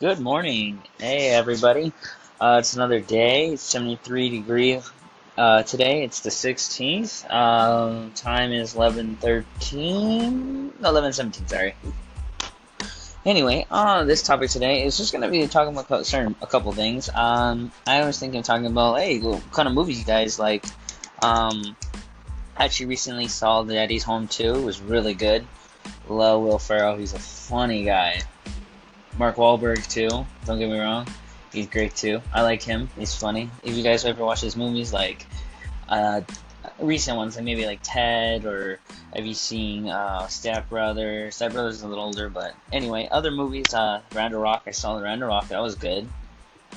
Good morning. Hey, everybody. Uh, it's another day. It's 73 degree uh, today. It's the 16th. Um, time is 11:13. 11:17. Sorry. Anyway, on this topic today is just gonna be talking about certain a couple things. Um, I was thinking of talking about hey, what kind of movies you guys like. Um, actually recently saw The Daddy's Home 2. It was really good. Love Will Ferrell. He's a funny guy. Mark Wahlberg too. Don't get me wrong, he's great too. I like him. He's funny. If you guys ever watch his movies, like uh, recent ones, like maybe like Ted, or have you seen uh, Step Brothers? Step Brothers is a little older, but anyway, other movies. Uh, Ragnarok. I saw the Ragnarok. That was good.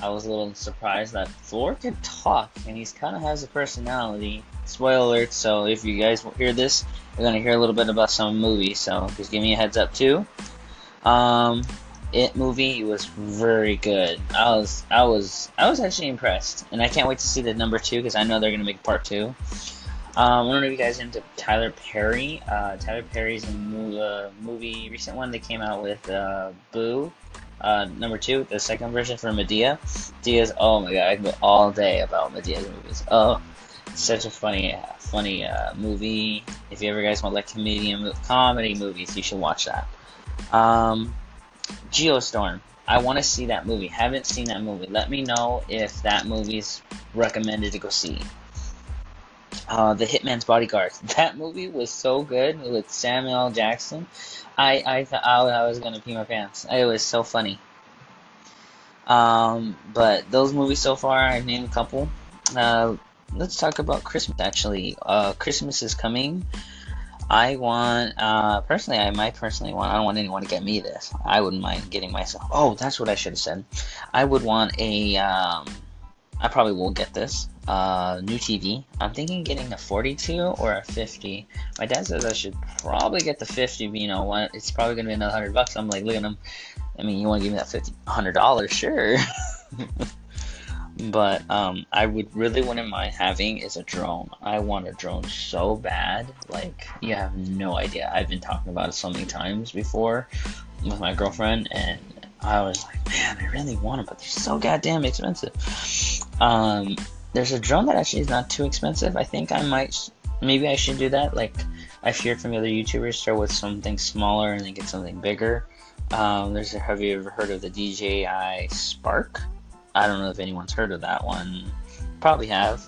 I was a little surprised that Thor could talk, and he's kind of has a personality. Spoiler alert! So if you guys hear this, you're gonna hear a little bit about some movies. So just give me a heads up too. Um, it movie was very good. I was I was I was actually impressed, and I can't wait to see the number two because I know they're gonna make part two. Um, I don't know if you guys into Tyler Perry. Uh, Tyler Perry's movie, uh, movie, recent one that came out with uh, Boo. Uh, number two, the second version for Madea. Madea's oh my god, I can go all day about Madea's movies. Oh, such a funny, funny uh, movie. If you ever guys want like comedian comedy movies, you should watch that. Um, Geostorm. I want to see that movie. Haven't seen that movie. Let me know if that movie's recommended to go see. Uh, the Hitman's Bodyguard. That movie was so good with Samuel Jackson. I I thought I was gonna pee my pants. It was so funny. Um, but those movies so far, I've named a couple. Uh, let's talk about Christmas. Actually, uh, Christmas is coming. I want, uh, personally, I might personally want, I don't want anyone to get me this. I wouldn't mind getting myself, oh, that's what I should have said. I would want a, um, I probably will get this, uh, new TV. I'm thinking getting a 42 or a 50. My dad says I should probably get the 50, but you know what, it's probably gonna be another 100 bucks. I'm like, look at him. I mean, you wanna give me that 50, $100, sure. but um, I would really wouldn't mind having is a drone. I want a drone so bad, like you have no idea. I've been talking about it so many times before with my girlfriend, and I was like, man, I really want them, but they're so goddamn expensive. Um, there's a drone that actually is not too expensive. I think I might, maybe I should do that. Like I've heard from other YouTubers, start with something smaller and then get something bigger. Um, there's a, have you ever heard of the DJI Spark? I don't know if anyone's heard of that one. Probably have.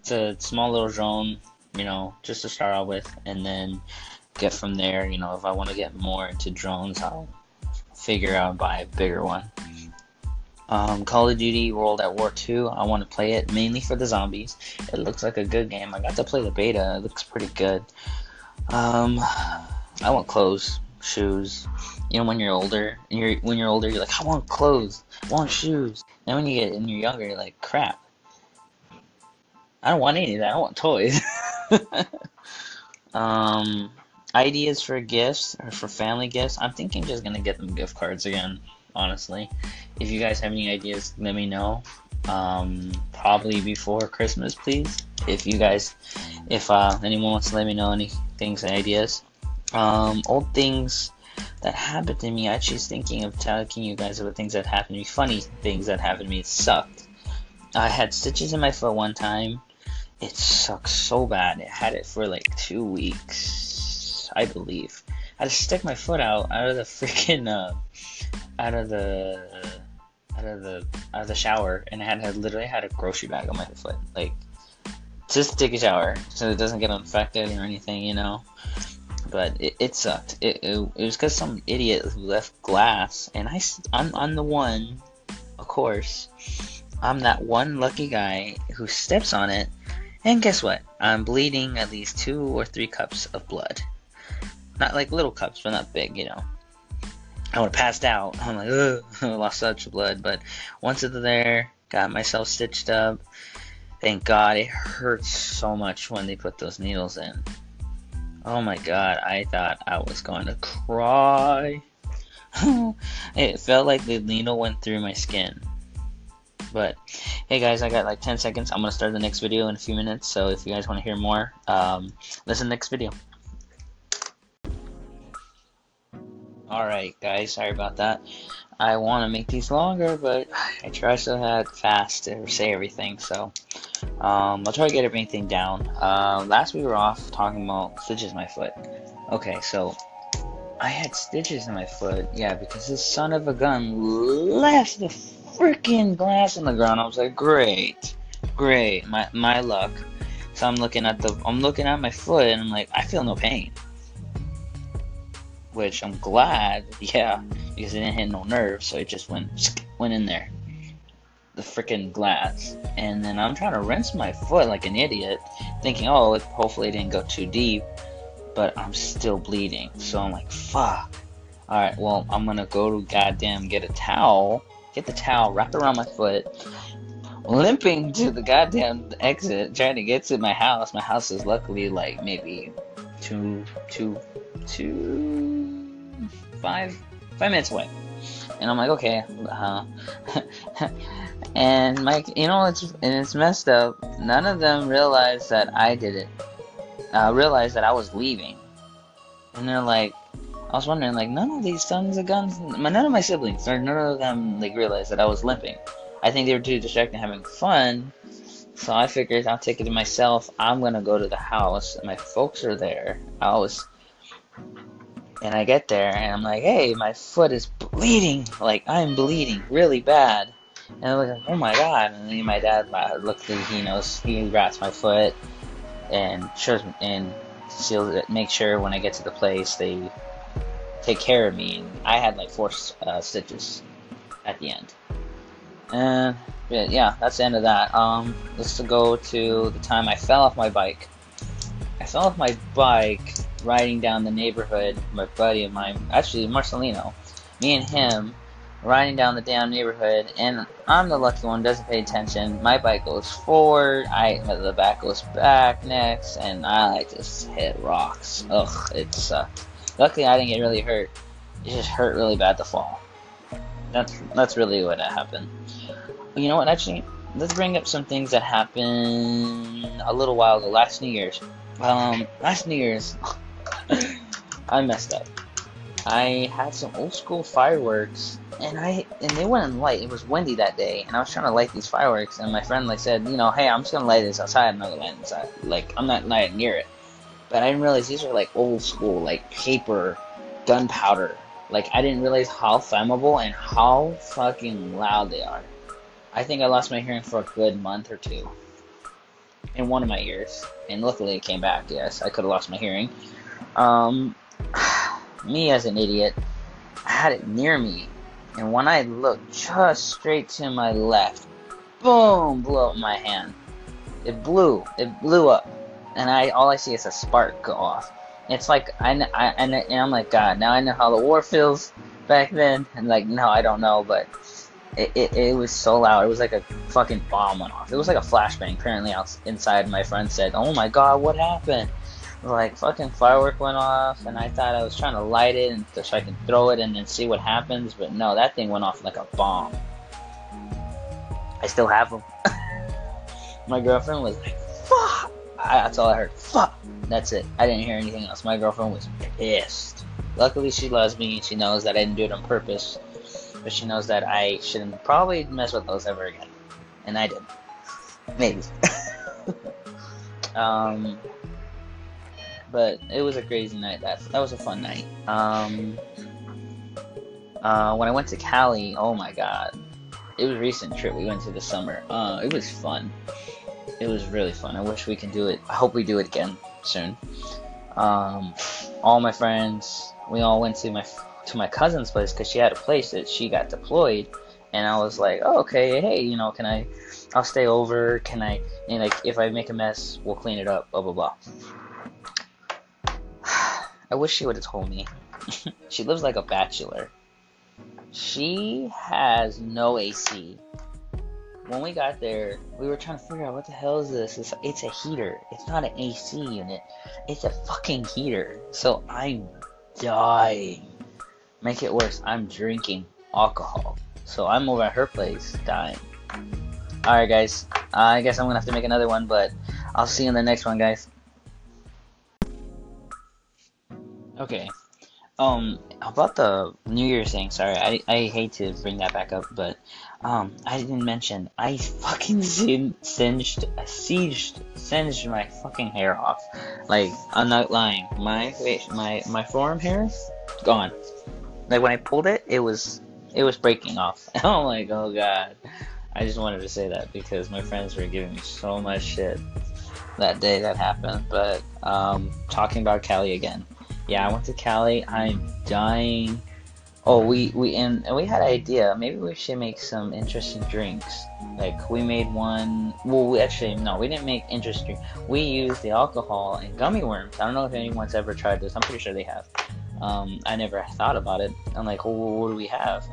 It's a small little drone, you know, just to start out with, and then get from there. You know, if I want to get more into drones, I'll figure out buy a bigger one. Um, Call of Duty World at War 2. I want to play it mainly for the zombies. It looks like a good game. I got to play the beta. It looks pretty good. Um, I want clothes, shoes, you know when you're older and you're when you're older you're like I want clothes, I want shoes. Then when you get and you're younger you're like crap. I don't want any of that. I want toys. um, ideas for gifts or for family gifts. I'm thinking just gonna get them gift cards again. Honestly, if you guys have any ideas, let me know. Um, probably before Christmas, please. If you guys, if uh, anyone wants to let me know any things and ideas. Um, old things that happened to me. I actually thinking of telling you guys about things that happened to me. Funny things that happened to me. It sucked. I had stitches in my foot one time. It sucked so bad. It had it for like two weeks, I believe. I had to stick my foot out out of the freaking uh, out of the out of the out of the shower, and I had, had literally had a grocery bag on my foot, like just take a shower so it doesn't get infected or anything, you know but it, it sucked. It, it, it was because some idiot left glass, and I, I'm, I'm the one, of course, I'm that one lucky guy who steps on it, and guess what? I'm bleeding at least two or three cups of blood. Not like little cups, but not big, you know. I would have passed out. I'm like, ugh, lost such blood. But once it's there, got myself stitched up. Thank God, it hurts so much when they put those needles in. Oh my god, I thought I was going to cry. it felt like the needle went through my skin. But hey guys, I got like 10 seconds. I'm gonna start the next video in a few minutes. So if you guys want to hear more, um, listen next video. Alright, guys, sorry about that. I want to make these longer, but I try so hard fast to say everything, so um, I'll try to get everything down. Uh, last we were off talking about stitches in my foot. Okay, so I had stitches in my foot, yeah, because this son of a gun left the freaking glass on the ground. I was like, great, great, my my luck. So I'm looking at the, I'm looking at my foot, and I'm like, I feel no pain which I'm glad, yeah, because it didn't hit no nerve, so it just went went in there, the freaking glass. And then I'm trying to rinse my foot like an idiot, thinking, oh, it, hopefully it didn't go too deep, but I'm still bleeding. So I'm like, fuck. All right, well, I'm gonna go to goddamn get a towel, get the towel, wrap it around my foot, limping to the goddamn exit, trying to get to my house. My house is luckily like maybe two, two, two five five minutes away. And I'm like, okay, uh, and Mike, you know, it's and it's messed up. None of them realized that I did it. Uh, realized that I was leaving, and they're like, I was wondering, like, none of these sons of guns, none of my siblings, or none of them, like, realized that I was limping. I think they were too distracted having fun, so I figured I'll take it to myself. I'm gonna go to the house. My folks are there. I was and I get there and I'm like, hey, my foot is bleeding. Like, I'm bleeding really bad. And I'm like, oh my god. And then my dad uh, looks, he knows, he wraps my foot and shows me, and seals it, make sure when I get to the place they take care of me. And I had like four uh, stitches at the end. And yeah, that's the end of that. Um, let's go to the time I fell off my bike. I fell off my bike riding down the neighborhood, my buddy of mine, actually Marcelino, me and him riding down the damn neighborhood, and I'm the lucky one doesn't pay attention. My bike goes forward, I the back goes back next, and I like just hit rocks. Ugh, it sucked. Luckily, I didn't get really hurt. It just hurt really bad to fall. That's that's really what happened. You know what? Actually, let's bring up some things that happened a little while ago, last New Year's. Um, last New Year's, I messed up. I had some old school fireworks, and I and they wouldn't light. It was windy that day, and I was trying to light these fireworks, and my friend like said, you know, hey, I'm just gonna light this outside. I'm not gonna light it inside. Like I'm not near it. But I didn't realize these are like old school, like paper, gunpowder. Like I didn't realize how flammable and how fucking loud they are. I think I lost my hearing for a good month or two in one of my ears, and luckily it came back. Yes, I could have lost my hearing. Um, me as an idiot, I had it near me, and when I looked just straight to my left, boom, blew up my hand. It blew, it blew up, and I all I see is a spark go off. It's like I, I and, I'm like God. Now I know how the war feels back then, and like no, I don't know, but it, it, it, was so loud. It was like a fucking bomb went off. It was like a flashbang. Apparently, out inside, my friend said, "Oh my god, what happened?" Like fucking firework went off, and I thought I was trying to light it and so I can throw it and then see what happens. But no, that thing went off like a bomb. I still have them. my girlfriend was like, "Fuck!" I, that's all I heard. Fuck. That's it. I didn't hear anything else. My girlfriend was pissed. Luckily, she loves me and she knows that I didn't do it on purpose but she knows that I shouldn't probably mess with those ever again. And I did. Maybe. um, but it was a crazy night. That that was a fun night. Um, uh, when I went to Cali, oh my god, it was a recent trip. We went to the summer. Uh, it was fun. It was really fun. I wish we can do it. I hope we do it again soon. Um, all my friends, we all went to my to my cousin's place because she had a place that she got deployed, and I was like, oh, okay, hey, you know, can I? I'll stay over. Can I? And like, if I make a mess, we'll clean it up. Blah blah blah. I wish she would have told me. she lives like a bachelor. She has no AC. When we got there, we were trying to figure out what the hell is this? It's, it's a heater. It's not an AC unit. It's a fucking heater. So I'm dying. Make it worse, I'm drinking alcohol. So I'm over at her place dying. Alright, guys. I guess I'm gonna have to make another one, but I'll see you in the next one, guys. Okay. Um, about the New Year's thing, sorry, I, I hate to bring that back up, but um, I didn't mention I fucking singed, sieged, singed my fucking hair off. Like I'm not lying, my wait, my my forearm hair, gone. Like when I pulled it, it was it was breaking off. I'm like, oh god. I just wanted to say that because my friends were giving me so much shit that day that happened. But um, talking about Cali again. Yeah, I went to Cali. I'm dying. Oh, we we and, and we had an idea. Maybe we should make some interesting drinks. Like we made one. Well, we actually no, we didn't make interesting. We used the alcohol and gummy worms. I don't know if anyone's ever tried this. I'm pretty sure they have. Um, I never thought about it. I'm like, well, what do we have?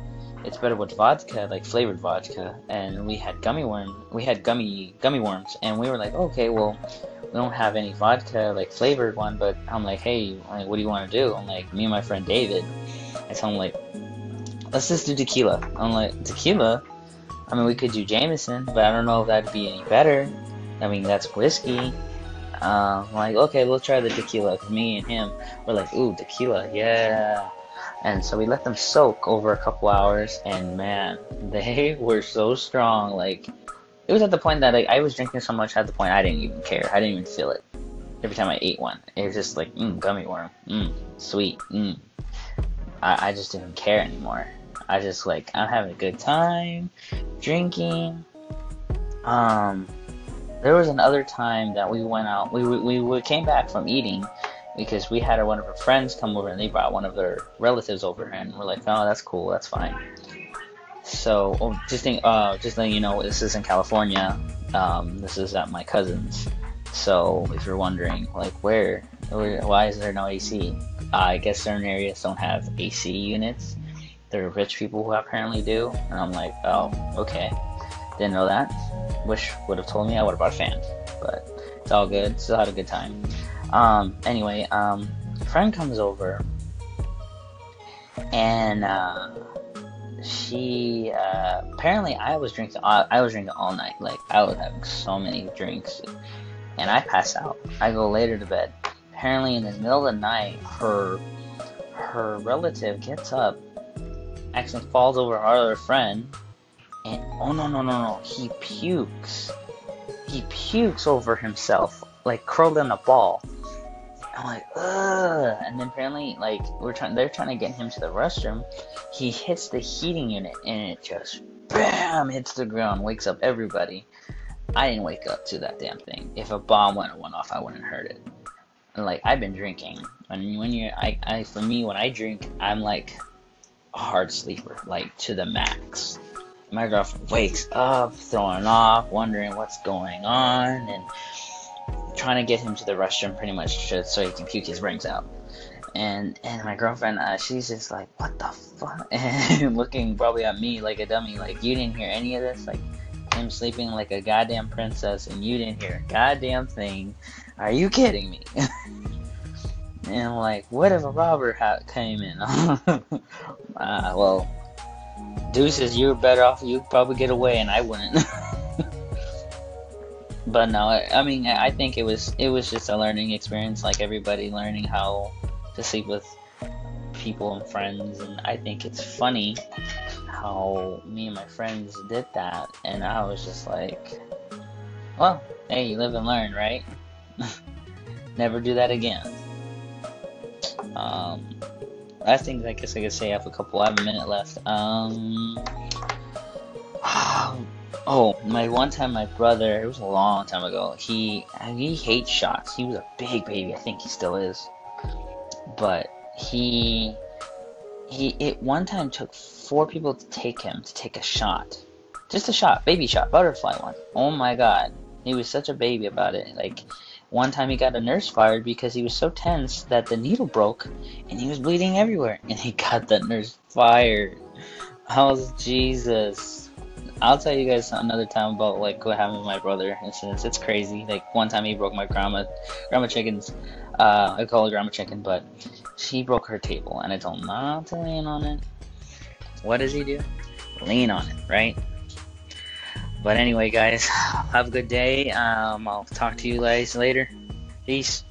It's better with vodka, like flavored vodka. And we had gummy worm. We had gummy gummy worms, and we were like, okay, well, we don't have any vodka like flavored one. But I'm like, hey, like, what do you want to do? I'm like, me and my friend David. I tell him like, let's just do tequila. I'm like, tequila. I mean, we could do Jameson, but I don't know if that'd be any better. I mean, that's whiskey. Uh, like, okay, we'll try the tequila. Me and him, we're like, ooh, tequila, yeah. And so we let them soak over a couple hours, and man, they were so strong. Like, it was at the point that like, I was drinking so much at the point I didn't even care. I didn't even feel it. Every time I ate one, it was just like, mmm, gummy worm, mmm, sweet, mmm. I, I just didn't care anymore. I just like I'm having a good time drinking. Um, there was another time that we went out. We we, we came back from eating because we had one of our friends come over and they brought one of their relatives over and we're like, oh, that's cool, that's fine. So oh, just think, uh, just letting you know, this is in California. Um, this is at my cousin's. So if you're wondering, like, where, why is there no AC? Uh, I guess certain areas don't have AC units. There are rich people who apparently do, and I'm like, oh, okay. Didn't know that. Wish would have told me. I would have bought a fan, but it's all good. Still had a good time. Um, anyway, um, friend comes over, and uh, she uh, apparently I was drinking. I was drinking all night. Like I was having so many drinks, and I pass out. I go later to bed. Apparently, in the middle of the night, her her relative gets up, actually falls over our other friend, and oh no no no no, he pukes. He pukes over himself, like curled in a ball. I'm like, ugh. And then apparently, like we're trying, they're trying to get him to the restroom. He hits the heating unit, and it just bam hits the ground, wakes up everybody. I didn't wake up to that damn thing. If a bomb went off, I wouldn't heard it. And like I've been drinking, and when you're, I, I, for me, when I drink, I'm like a hard sleeper, like to the max. My girlfriend wakes up, throwing off, wondering what's going on, and trying to get him to the restroom pretty much just so he can puke his brains out. And and my girlfriend, uh, she's just like, what the fuck? And looking probably at me like a dummy, like you didn't hear any of this, like him sleeping like a goddamn princess, and you didn't hear a goddamn thing. Are you kidding me? and I'm like, what if a robber ha- came in? uh, well, deuces, you were better off. You'd probably get away, and I wouldn't. But no, I, mean, I think it was it was just a learning experience, like everybody learning how to sleep with people and friends, and I think it's funny how me and my friends did that, and I was just like, well, hey, you live and learn, right? Never do that again. Um, last thing I guess I could say, I have a couple, I have a minute left. Um, Oh, my one time, my brother, it was a long time ago. He he hates shots. He was a big baby. I think he still is. But he he it one time took four people to take him to take a shot, just a shot, baby shot, butterfly one. Oh my god, he was such a baby about it. Like one time he got a nurse fired because he was so tense that the needle broke and he was bleeding everywhere, and he got the nurse fired. I was Jesus. I'll tell you guys another time about like what happened with my brother. It's, it's crazy. Like one time he broke my grandma, grandma chicken's. Uh, I call her grandma chicken, but she broke her table, and I told him not to lean on it. What does he do? Lean on it, right? But anyway, guys, have a good day. Um, I'll talk to you guys later. Peace.